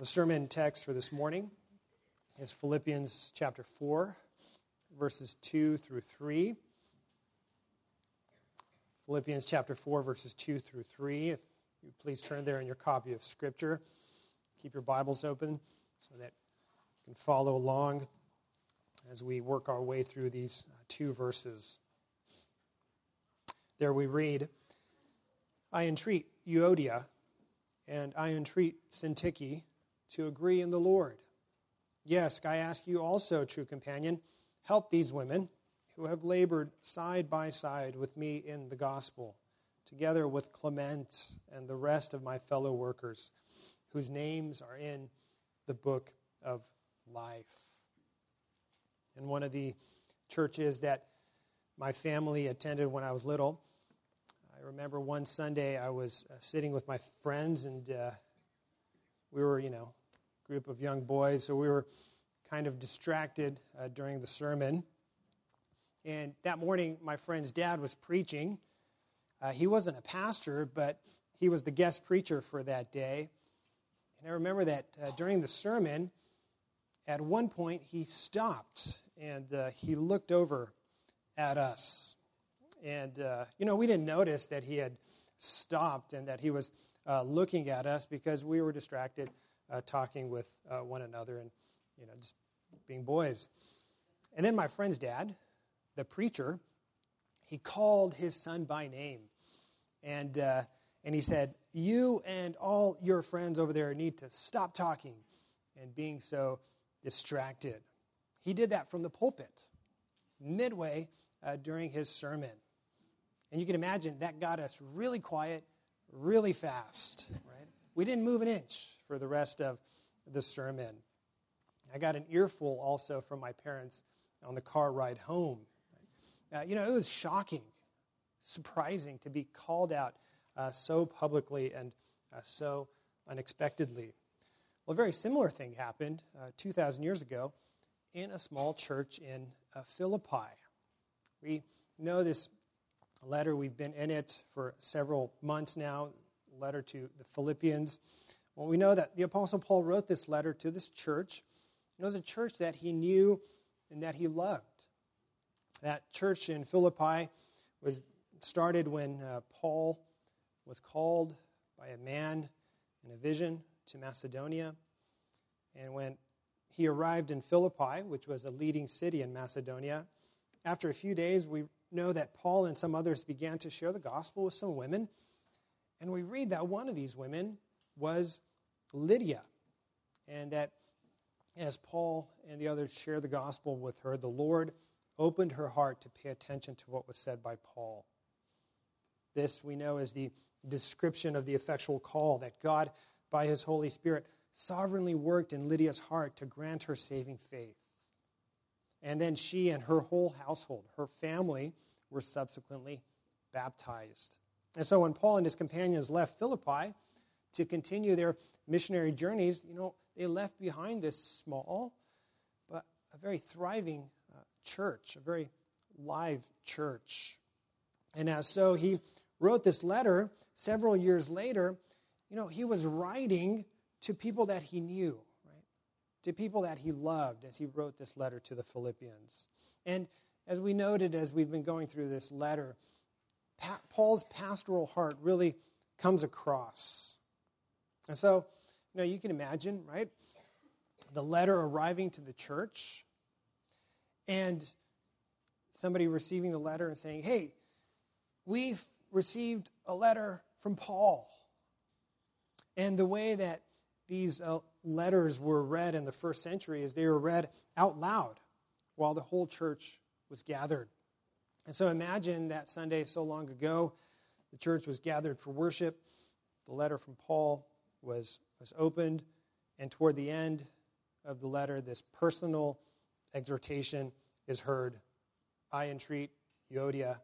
The sermon text for this morning is Philippians chapter 4, verses 2 through 3. Philippians chapter 4, verses 2 through 3. If you please turn there in your copy of Scripture. Keep your Bibles open so that you can follow along as we work our way through these uh, two verses. There we read, I entreat Euodia and I entreat Syntyche to agree in the Lord. Yes, I ask you also, true companion, help these women who have labored side by side with me in the gospel, together with Clement and the rest of my fellow workers, whose names are in the book of life. In one of the churches that my family attended when I was little, I remember one Sunday I was uh, sitting with my friends and uh, we were, you know, group of young boys, so we were kind of distracted uh, during the sermon. And that morning, my friend's dad was preaching. Uh, he wasn't a pastor, but he was the guest preacher for that day. And I remember that uh, during the sermon, at one point, he stopped and uh, he looked over at us. And, uh, you know, we didn't notice that he had stopped and that he was uh, looking at us because we were distracted uh, talking with uh, one another and, you know, just being boys. And then my friend's dad, the preacher, he called his son by name. And, uh, and he said, You and all your friends over there need to stop talking and being so distracted. He did that from the pulpit, midway uh, during his sermon. And you can imagine that got us really quiet, really fast, right? We didn't move an inch for the rest of the sermon. I got an earful also from my parents on the car ride home. Uh, you know, it was shocking, surprising to be called out uh, so publicly and uh, so unexpectedly. Well, a very similar thing happened uh, 2,000 years ago in a small church in uh, Philippi. We know this letter, we've been in it for several months now, letter to the Philippians. Well, we know that the Apostle Paul wrote this letter to this church. It was a church that he knew and that he loved. That church in Philippi was started when uh, Paul was called by a man in a vision to Macedonia. And when he arrived in Philippi, which was a leading city in Macedonia, after a few days, we know that Paul and some others began to share the gospel with some women. And we read that one of these women was Lydia. And that as Paul and the others shared the gospel with her, the Lord opened her heart to pay attention to what was said by Paul. This we know is the description of the effectual call that God, by his Holy Spirit, sovereignly worked in Lydia's heart to grant her saving faith. And then she and her whole household, her family, were subsequently baptized. And so when Paul and his companions left Philippi to continue their missionary journeys, you know, they left behind this small but a very thriving uh, church, a very live church. And as so, he wrote this letter several years later. You know, he was writing to people that he knew, right? To people that he loved as he wrote this letter to the Philippians. And as we noted as we've been going through this letter, Paul's pastoral heart really comes across. And so, you know, you can imagine, right? The letter arriving to the church and somebody receiving the letter and saying, hey, we've received a letter from Paul. And the way that these uh, letters were read in the first century is they were read out loud while the whole church was gathered. And so imagine that Sunday so long ago, the church was gathered for worship. The letter from Paul was, was opened, and toward the end of the letter, this personal exhortation is heard I entreat Euodia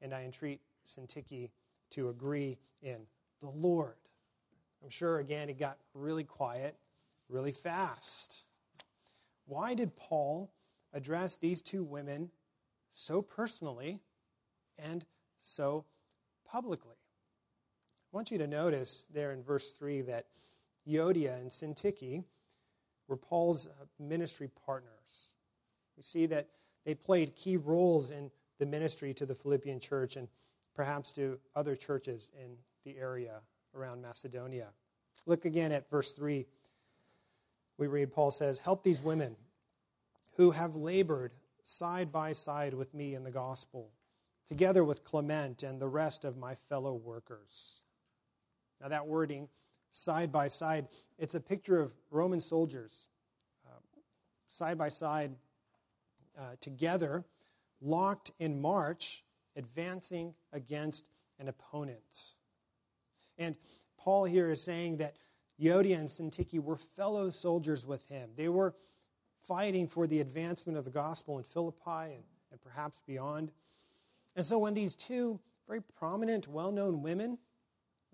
and I entreat Syntyche to agree in the Lord. I'm sure, again, it got really quiet really fast. Why did Paul address these two women so personally and so publicly. Want you to notice there in verse 3 that Euodia and Syntyche were Paul's uh, ministry partners. We see that they played key roles in the ministry to the Philippian church and perhaps to other churches in the area around Macedonia. Look again at verse 3. We read, Paul says, Help these women who have labored side by side with me in the gospel, together with Clement and the rest of my fellow workers. Now, that wording, side by side, it's a picture of Roman soldiers uh, side by side uh, together, locked in march, advancing against an opponent. And Paul here is saying that Euodia and Syntyche were fellow soldiers with him. They were fighting for the advancement of the gospel in Philippi and, and perhaps beyond. And so when these two very prominent, well known women,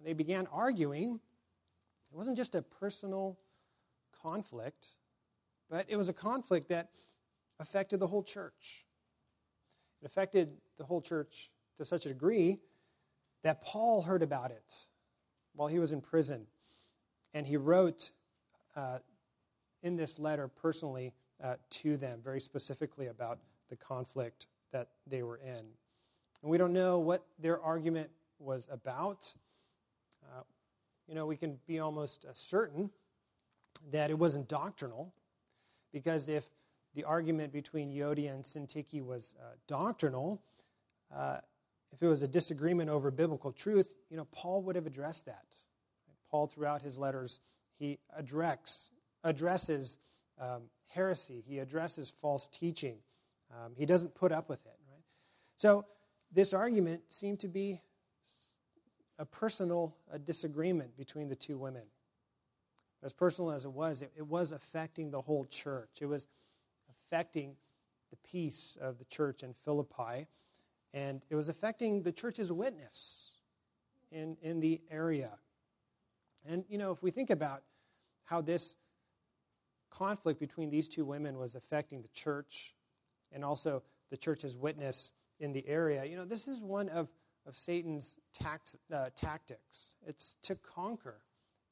they began arguing, it wasn't just a personal conflict, but it was a conflict that affected the whole church. It affected the whole church to such a degree that Paul heard about it while he was in prison. And he wrote uh, in this letter personally uh, to them, very specifically about the conflict that they were in. And we don't know what their argument was about. You know, we can be almost uh, certain that it wasn't doctrinal, because if the argument between Euodia and Syntyche was uh, doctrinal, uh, if it was a disagreement over biblical truth, you know, Paul would have addressed that. Paul, throughout his letters, he address, addresses um, heresy, he addresses false teaching. Um, he doesn't put up with it. Right? So, this argument seemed to be a personal a disagreement between the two women. As personal as it was, it, it was affecting the whole church. It was affecting the peace of the church in Philippi, and it was affecting the church's witness in, in the area. And, you know, if we think about how this conflict between these two women was affecting the church and also the church's witness in the area, you know, this is one of, of Satan's uh, tactics. It's to conquer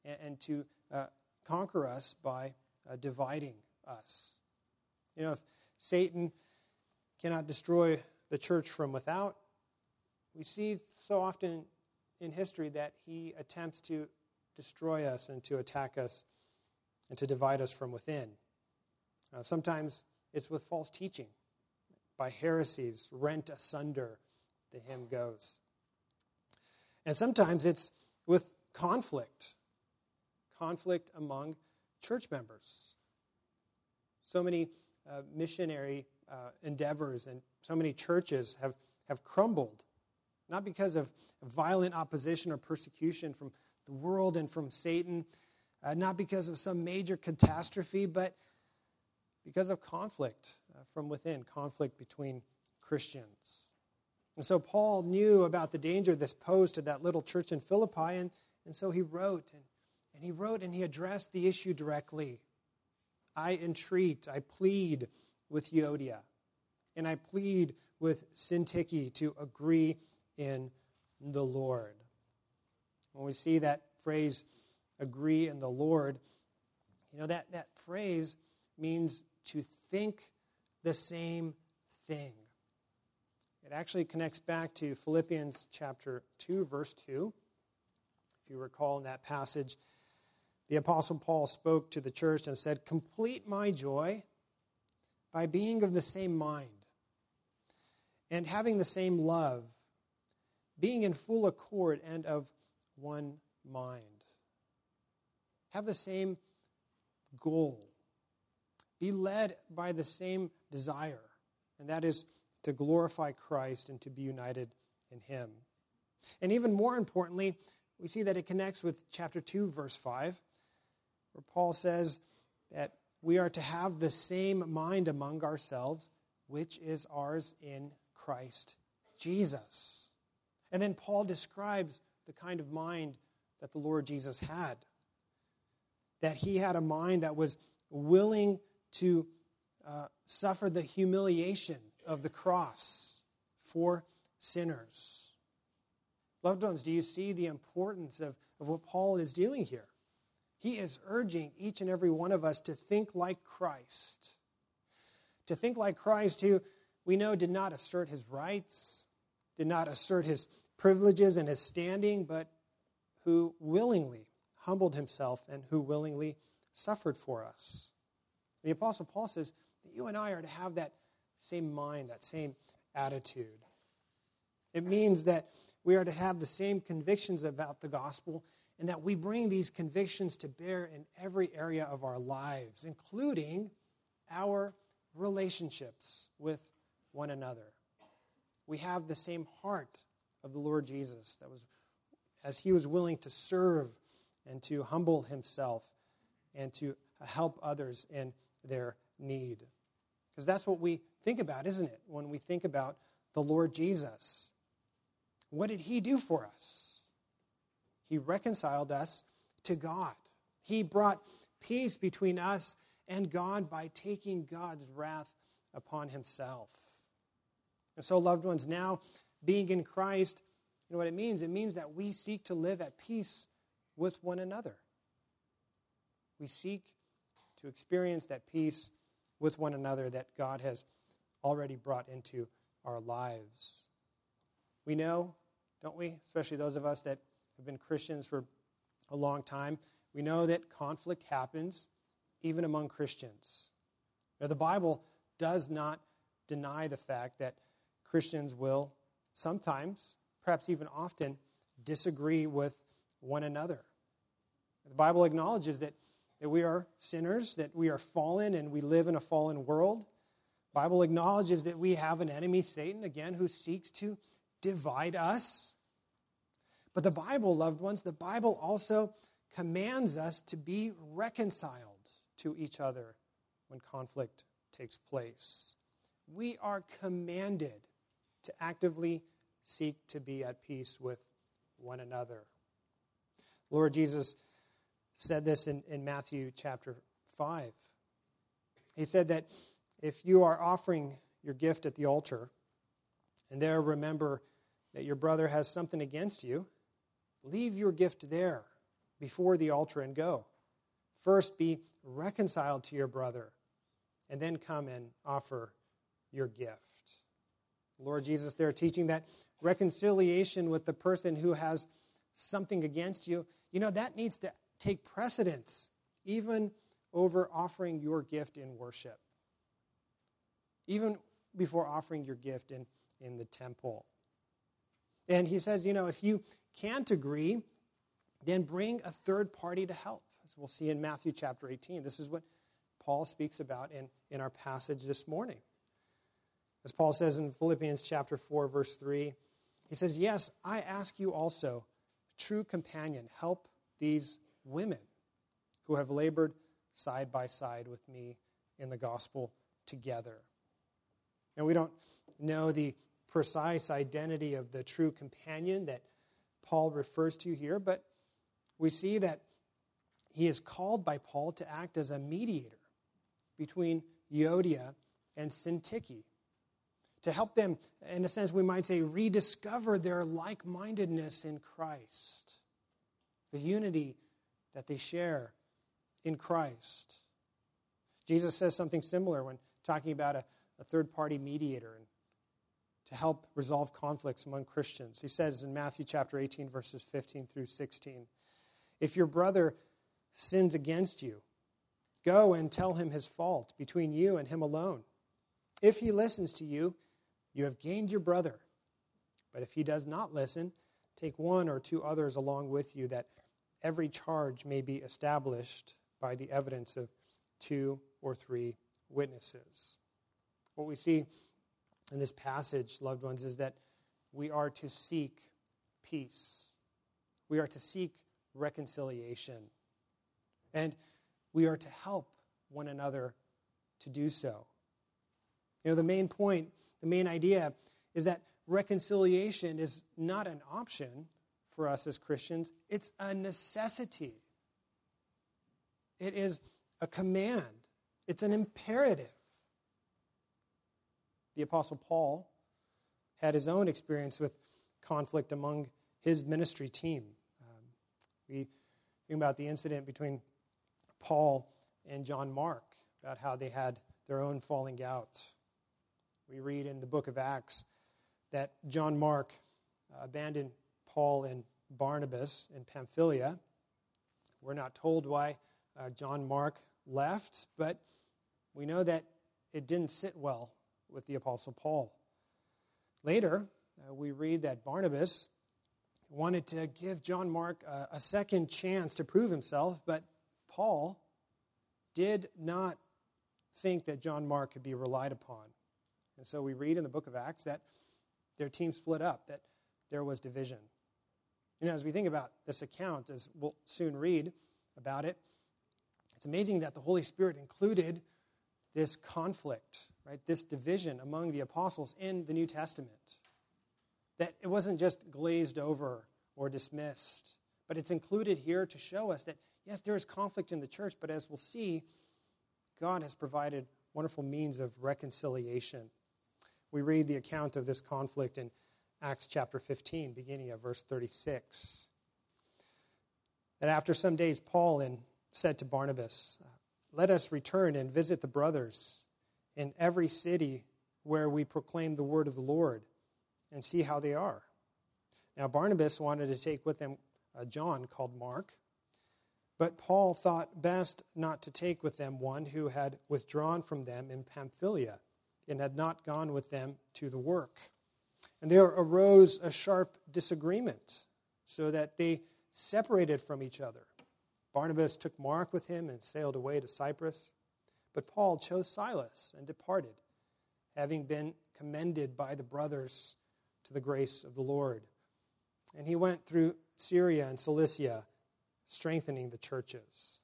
and, and to uh, conquer us by uh, dividing us. You know, if Satan cannot destroy the church from without, we see so often in history that he attempts to destroy us and to attack us and to divide us from within. Uh, sometimes it's with false teaching. By heresies, rent asunder, the hymn goes. And sometimes it's with conflict, conflict among church members. So many uh, missionary uh, endeavors and so many churches have, have crumbled, not because of violent opposition or persecution from the world and from Satan, uh, not because of some major catastrophe, but because of conflict uh, from within, conflict between Christians. And so Paul knew about the danger this posed to that little church in Philippi, and, and so he wrote, and, and he wrote and he addressed the issue directly. I entreat, I plead with Euodia, and I plead with Syntyche to agree in the Lord. When we see that phrase, agree in the Lord, you know, that, that phrase means to think the same thing. It actually connects back to Philippians chapter 2, verse 2. If you recall in that passage, the Apostle Paul spoke to the church and said, Complete my joy by being of the same mind and having the same love, being in full accord and of one mind. Have the same goal. Be led by the same desire, and that is to glorify Christ and to be united in Him. And even more importantly, we see that it connects with chapter 2, verse 5, where Paul says that we are to have the same mind among ourselves, which is ours in Christ Jesus. And then Paul describes the kind of mind that the Lord Jesus had. That he had a mind that was willing to uh, suffer the humiliation of the cross for sinners. Loved ones, do you see the importance of, of what Paul is doing here? He is urging each and every one of us to think like Christ. To think like Christ, who we know did not assert his rights, did not assert his privileges and his standing, but who willingly humbled himself and who willingly suffered for us. The Apostle Paul says that you and I are to have that same mind, that same attitude. It means that we are to have the same convictions about the gospel and that we bring these convictions to bear in every area of our lives, including our relationships with one another. We have the same heart of the Lord Jesus that was as he was willing to serve and to humble himself and to help others in their need. Because that's what we think about, isn't it? When we think about the Lord Jesus. What did he do for us? He reconciled us to God. He brought peace between us and God by taking God's wrath upon himself. And so, loved ones, now being in Christ, you know what it means? It means that we seek to live at peace with one another. We seek to experience that peace with one another that God has already brought into our lives. We know, don't we, especially those of us that have been Christians for a long time, we know that conflict happens even among Christians. Now, the Bible does not deny the fact that Christians will sometimes, perhaps even often, disagree with one another. The Bible acknowledges that, that we are sinners, that we are fallen, and we live in a fallen world. Bible acknowledges that we have an enemy, Satan, again, who seeks to divide us. But the Bible, loved ones, the Bible also commands us to be reconciled to each other when conflict takes place. We are commanded to actively seek to be at peace with one another. Lord Jesus said this in, in Matthew chapter 5. He said that if you are offering your gift at the altar and there remember that your brother has something against you, leave your gift there before the altar and go. First, be reconciled to your brother, and then come and offer your gift. Lord Jesus, they're teaching that reconciliation with the person who has something against you, you know, that needs to take precedence even over offering your gift in worship, even before offering your gift in, in the temple. And he says, you know, if you can't agree, then bring a third party to help, as we'll see in Matthew chapter 18. This is what Paul speaks about in, in our passage this morning. As Paul says in Philippians chapter 4, verse 3, he says, Yes, I ask you also, true companion, help these women who have labored side by side with me in the gospel together. And we don't know the precise identity of the true companion that Paul refers to here, but we see that he is called by Paul to act as a mediator between Euodia and Syntyche, to help them, in a sense, we might say, rediscover their like mindedness in Christ, the unity that they share in Christ. Jesus says something similar when talking about a, a third party mediator to help resolve conflicts among Christians. He says in Matthew chapter 18, verses 15 through 16 If your brother sins against you, go and tell him his fault between you and him alone. If he listens to you, you have gained your brother. But if he does not listen, take one or two others along with you, that every charge may be established by the evidence of two or three witnesses. What we see in this passage, loved ones, is that we are to seek peace. We are to seek reconciliation. And we are to help one another to do so. You know, the main point, the main idea is that reconciliation is not an option for us as Christians, it's a necessity. It is a command, it's an imperative the Apostle Paul had his own experience with conflict among his ministry team. Um, we think about the incident between Paul and John Mark, about how they had their own falling out. We read in the book of Acts that John Mark abandoned Paul and Barnabas in Pamphylia. We're not told why uh, John Mark left, but we know that it didn't sit well with the Apostle Paul. Later, uh, we read that Barnabas wanted to give John Mark a, a second chance to prove himself, but Paul did not think that John Mark could be relied upon. And so we read in the book of Acts that their team split up, that there was division. You know, as we think about this account, as we'll soon read about it, it's amazing that the Holy Spirit included this conflict, right? This division among the apostles in the New Testament. That it wasn't just glazed over or dismissed, but it's included here to show us that, yes, there is conflict in the church, but as we'll see, God has provided wonderful means of reconciliation. We read the account of this conflict in Acts chapter 15, beginning of verse 36. That after some days, Paul said to Barnabas, Let us return and visit the brothers in every city where we proclaim the word of the Lord and see how they are. Now, Barnabas wanted to take with them a uh, John called Mark, but Paul thought best not to take with them one who had withdrawn from them in Pamphylia and had not gone with them to the work. And there arose a sharp disagreement, so that they separated from each other. Barnabas took Mark with him and sailed away to Cyprus, but Paul chose Silas and departed, having been commended by the brothers to the grace of the Lord. And he went through Syria and Cilicia, strengthening the churches.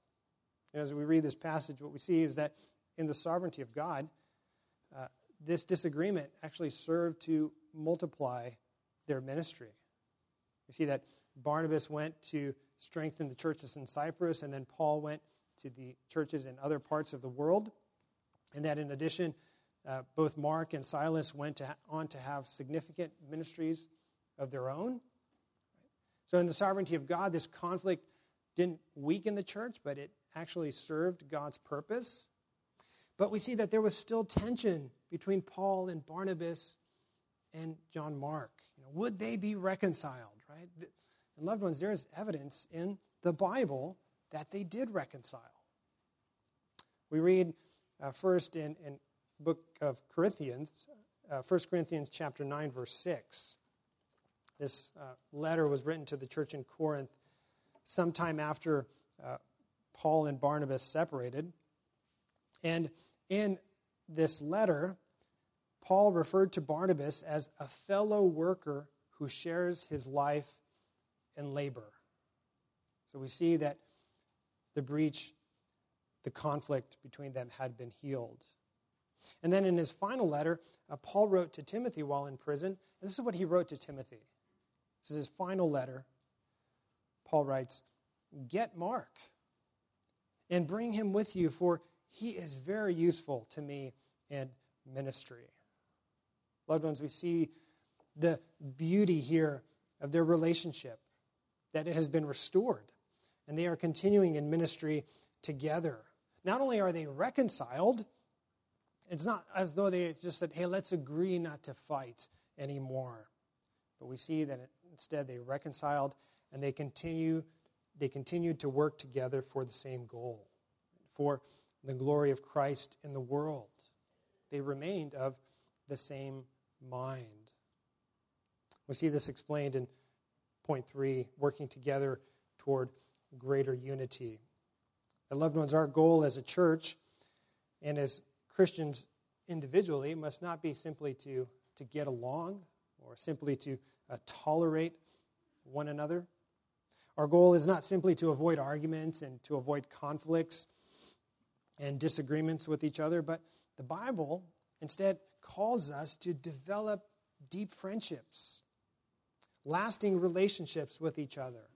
And as we read this passage, what we see is that in the sovereignty of God, uh, this disagreement actually served to multiply their ministry. We see that Barnabas went to strengthen the churches in Cyprus, and then Paul went to the churches in other parts of the world. And that in addition, uh, both Mark and Silas went to, on to have significant ministries of their own. So, in the sovereignty of God, this conflict didn't weaken the church, but it actually served God's purpose. But we see that there was still tension between Paul and Barnabas and John Mark. You know, would they be reconciled, right? And loved ones, there is evidence in the Bible that they did reconcile. We read uh, first in, book of Corinthians, uh, 1 Corinthians chapter 9, verse 6. This uh, letter was written to the church in Corinth sometime after uh, Paul and Barnabas separated. And in this letter, Paul referred to Barnabas as a fellow worker who shares his life and labor. So we see that the breach, the conflict between them had been healed. And then in his final letter, uh, Paul wrote to Timothy while in prison. And this is what he wrote to Timothy. This is his final letter. Paul writes, Get Mark and bring him with you, for he is very useful to me in ministry. Loved ones, we see the beauty here of their relationship, that it has been restored, and they are continuing in ministry together. Not only are they reconciled, it's not as though they just said, hey, let's agree not to fight anymore. But we see that instead they reconciled and they continue they continued to work together for the same goal, for the glory of Christ in the world. They remained of the same mind. We see this explained in point three working together toward greater unity. Loved ones, our goal as a church and as Christians individually must not be simply to, to get along or simply to uh, tolerate one another. Our goal is not simply to avoid arguments and to avoid conflicts and disagreements with each other, but the Bible instead calls us to develop deep friendships, lasting relationships with each other.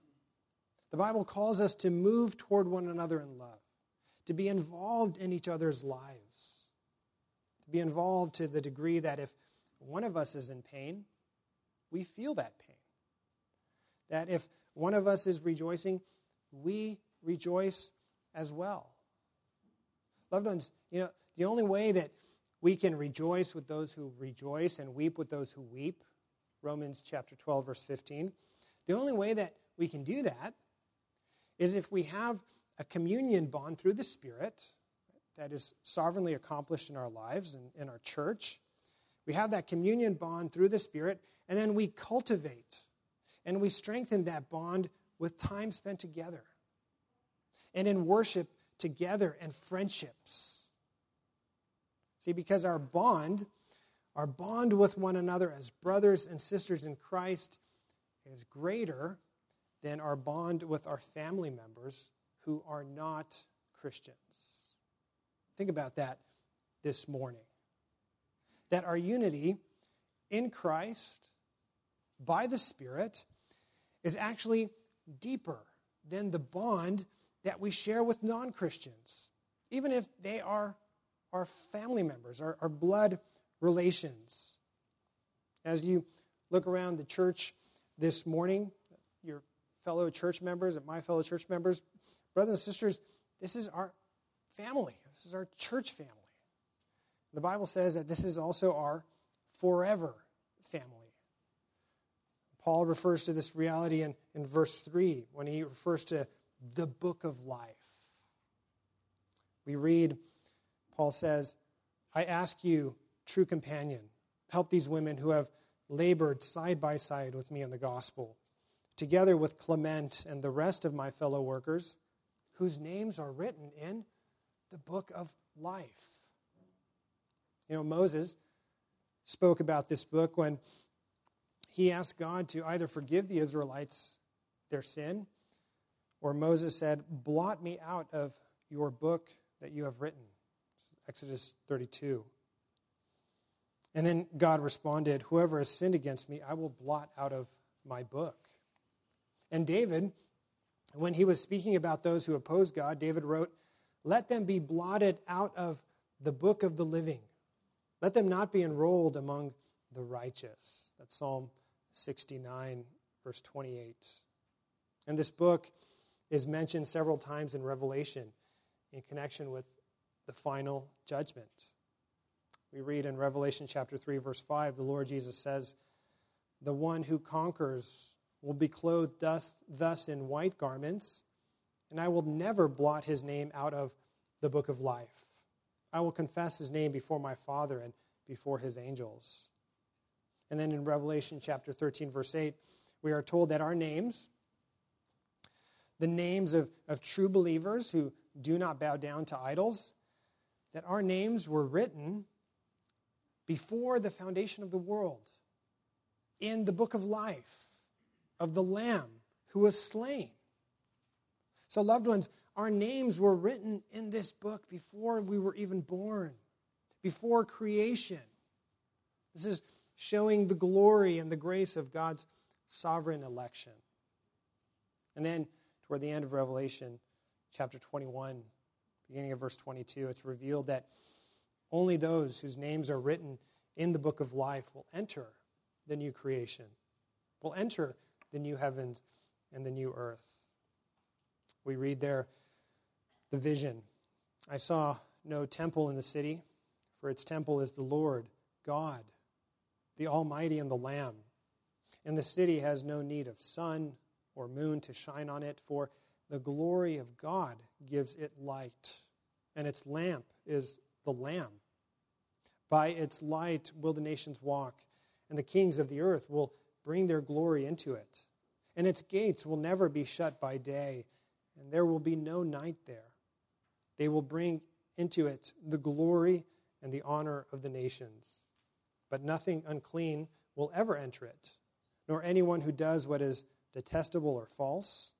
The Bible calls us to move toward one another in love, to be involved in each other's lives, to be involved to the degree that if one of us is in pain, we feel that pain. That if one of us is rejoicing, we rejoice as well. Loved ones, you know, the only way that we can rejoice with those who rejoice and weep with those who weep, Romans chapter 12, verse 15, the only way that we can do that is if we have a communion bond through the Spirit that is sovereignly accomplished in our lives and in our church. We have that communion bond through the Spirit, and then we cultivate and we strengthen that bond with time spent together and in worship together and friendships. See, because our bond, our bond with one another as brothers and sisters in Christ is greater than our bond with our family members who are not Christians. Think about that this morning. That our unity in Christ by the Spirit is actually deeper than the bond that we share with non Christians, even if they are our family members, our, our blood relations. As you look around the church this morning, fellow church members and my fellow church members, brothers and sisters, this is our family. This is our church family. The Bible says that this is also our forever family. Paul refers to this reality in, in verse 3 when he refers to the book of life. We read, Paul says, I ask you, true companion, help these women who have labored side by side with me in the gospel, together with Clement and the rest of my fellow workers, whose names are written in the book of life. You know, Moses spoke about this book when he asked God to either forgive the Israelites their sin, or Moses said, Blot me out of your book that you have written. Exodus 32. And then God responded, Whoever has sinned against me, I will blot out of my book. And David, when he was speaking about those who oppose God, David wrote, Let them be blotted out of the book of the living. Let them not be enrolled among the righteous. That's Psalm 69, verse 28. And this book is mentioned several times in Revelation in connection with the final judgment. We read in Revelation chapter 3, verse 5, the Lord Jesus says, The one who conquers will be clothed thus, thus in white garments, and I will never blot his name out of the book of life. I will confess his name before my Father and before his angels. And then in Revelation chapter 13, verse 8, we are told that our names, the names of, of true believers who do not bow down to idols, that our names were written before the foundation of the world in the book of life of the Lamb who was slain. So, loved ones, our names were written in this book before we were even born, before creation. This is showing the glory and the grace of God's sovereign election. And then, toward the end of Revelation, chapter 21, beginning of verse 22, it's revealed that only those whose names are written in the book of life will enter the new creation, will enter the new heavens and the new earth. We read there the vision. I saw no temple in the city, for its temple is the Lord God the Almighty and the Lamb. And the city has no need of sun or moon to shine on it, for the glory of God gives it light, and its lamp is the Lamb. By its light will the nations walk, and the kings of the earth will bring their glory into it. And its gates will never be shut by day, and there will be no night there. They will bring into it the glory and the honor of the nations but nothing unclean will ever enter it, nor anyone who does what is detestable or false,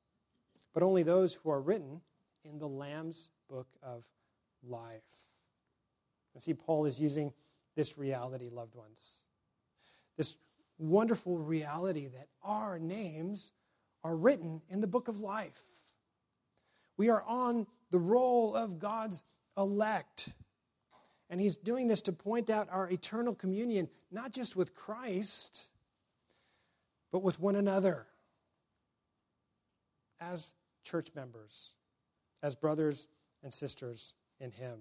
but only those who are written in the Lamb's book of life. And see, Paul is using this reality, loved ones. This wonderful reality that our names are written in the book of life. We are on the roll of God's elect. And he's doing this to point out our eternal communion, not just with Christ, but with one another as church members, as brothers and sisters in Him.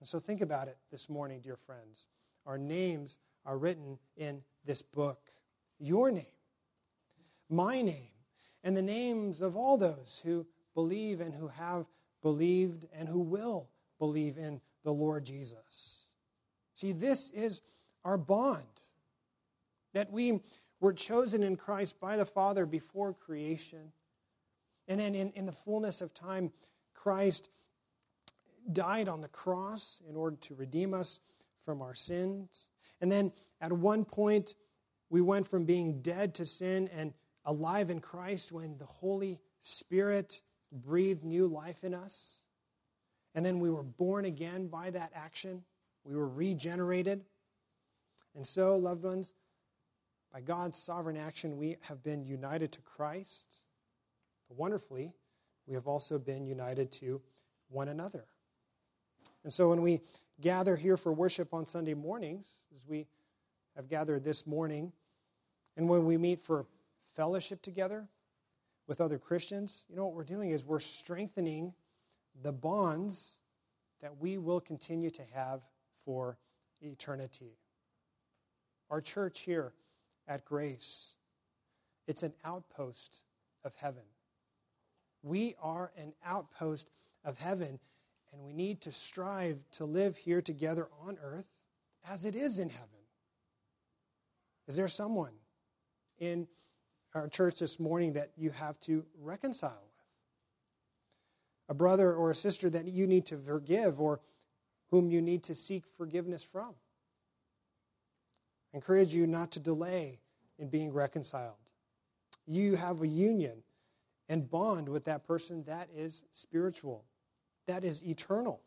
And so think about it this morning, dear friends. Our names are written in this book. Your name, my name, and the names of all those who believe and who have believed and who will believe in the Lord Jesus. See, this is our bond that we were chosen in Christ by the Father before creation. And then in, in the fullness of time, Christ died on the cross in order to redeem us from our sins. And then at one point, we went from being dead to sin and alive in Christ when the Holy Spirit breathed new life in us. And then we were born again by that action. We were regenerated. And so, loved ones, by God's sovereign action, we have been united to Christ. But wonderfully, we have also been united to one another. And so when we gather here for worship on Sunday mornings, as we have gathered this morning, and when we meet for fellowship together with other Christians, you know what we're doing is we're strengthening the bonds that we will continue to have for eternity. Our church here at Grace, it's an outpost of heaven. We are an outpost of heaven, and we need to strive to live here together on earth as it is in heaven. Is there someone in our church this morning that you have to reconcile with? A brother or a sister that you need to forgive or whom you need to seek forgiveness from? I encourage you not to delay in being reconciled. You have a union and bond with that person that is spiritual, that is eternal.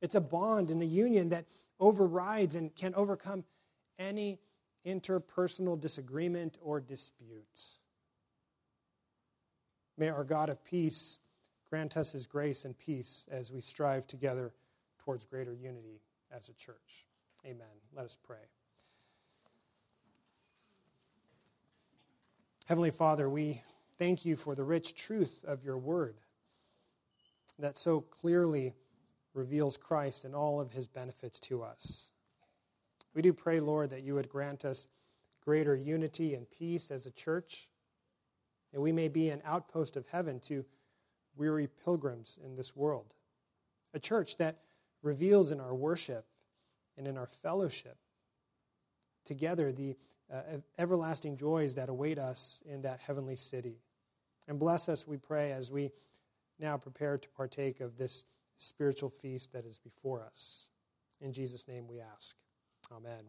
It's a bond and a union that overrides and can overcome any interpersonal disagreement or dispute. May our God of peace grant us his grace and peace as we strive together towards greater unity as a church. Amen. Let us pray. Heavenly Father, we thank you for the rich truth of your word that so clearly reveals Christ and all of his benefits to us. We do pray, Lord, that you would grant us greater unity and peace as a church, that we may be an outpost of heaven to weary pilgrims in this world. A church that reveals in our worship and in our fellowship together the uh, everlasting joys that await us in that heavenly city. And bless us, we pray, as we now prepare to partake of this spiritual feast that is before us. In Jesus' name we ask. Amen.